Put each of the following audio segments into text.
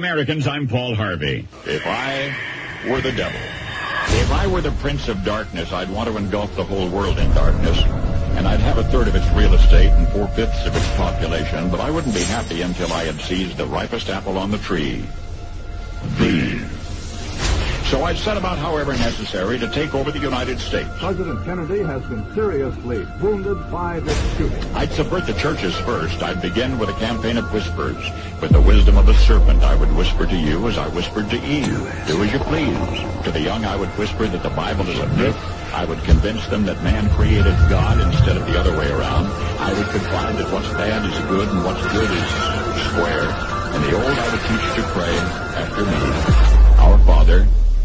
Americans, I'm Paul Harvey. If I were the devil, if I were the prince of darkness, I'd want to engulf the whole world in darkness. And I'd have a third of its real estate and four-fifths of its population, but I wouldn't be happy until I had seized the ripest apple on the tree. Thee. So I'd set about, however necessary, to take over the United States. President Kennedy has been seriously wounded by this shooting. I'd subvert the churches first. I'd begin with a campaign of whispers. With the wisdom of the serpent, I would whisper to you as I whispered to Eve. Do as you please. To the young, I would whisper that the Bible is a myth. I would convince them that man created God instead of the other way around. I would confide that what's bad is good and what's good is square. And the old I would teach to pray after me.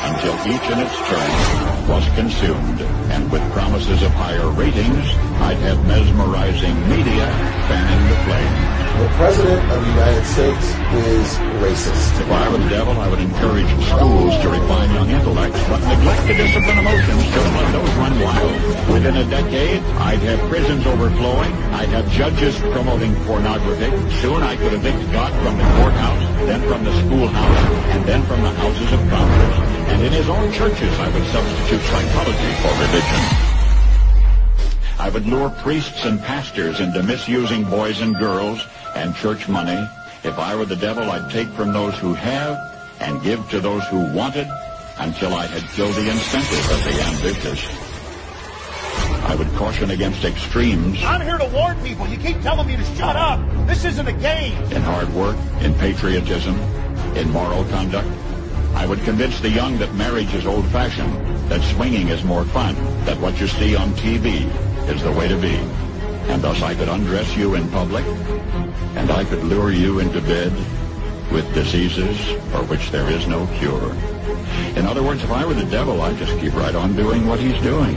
until each in its turn was consumed. And with promises of higher ratings, I'd have mesmerizing media fanning the flame. The President of the United States is racist. If I were the devil, I would encourage schools to refine young intellects, but neglect to discipline emotions to let those run wild. Within a decade, I'd have prisons overflowing. I'd have judges promoting pornography. Soon I could evict God from the courthouse, then from the schoolhouse, and then from the houses of Congress. And in his own churches, I would substitute psychology for religion. I would lure priests and pastors into misusing boys and girls and church money. If I were the devil, I'd take from those who have and give to those who wanted until I had killed the incentive of the ambitious. I would caution against extremes I'm here to warn people. You keep telling me to shut up. This isn't a game. in hard work, in patriotism, in moral conduct. I would convince the young that marriage is old-fashioned, that swinging is more fun, that what you see on TV is the way to be. And thus I could undress you in public, and I could lure you into bed with diseases for which there is no cure. In other words, if I were the devil, I'd just keep right on doing what he's doing.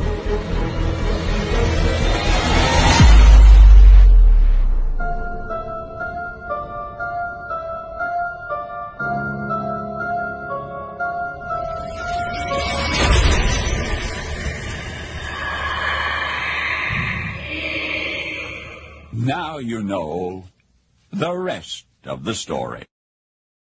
Now you know the rest of the story.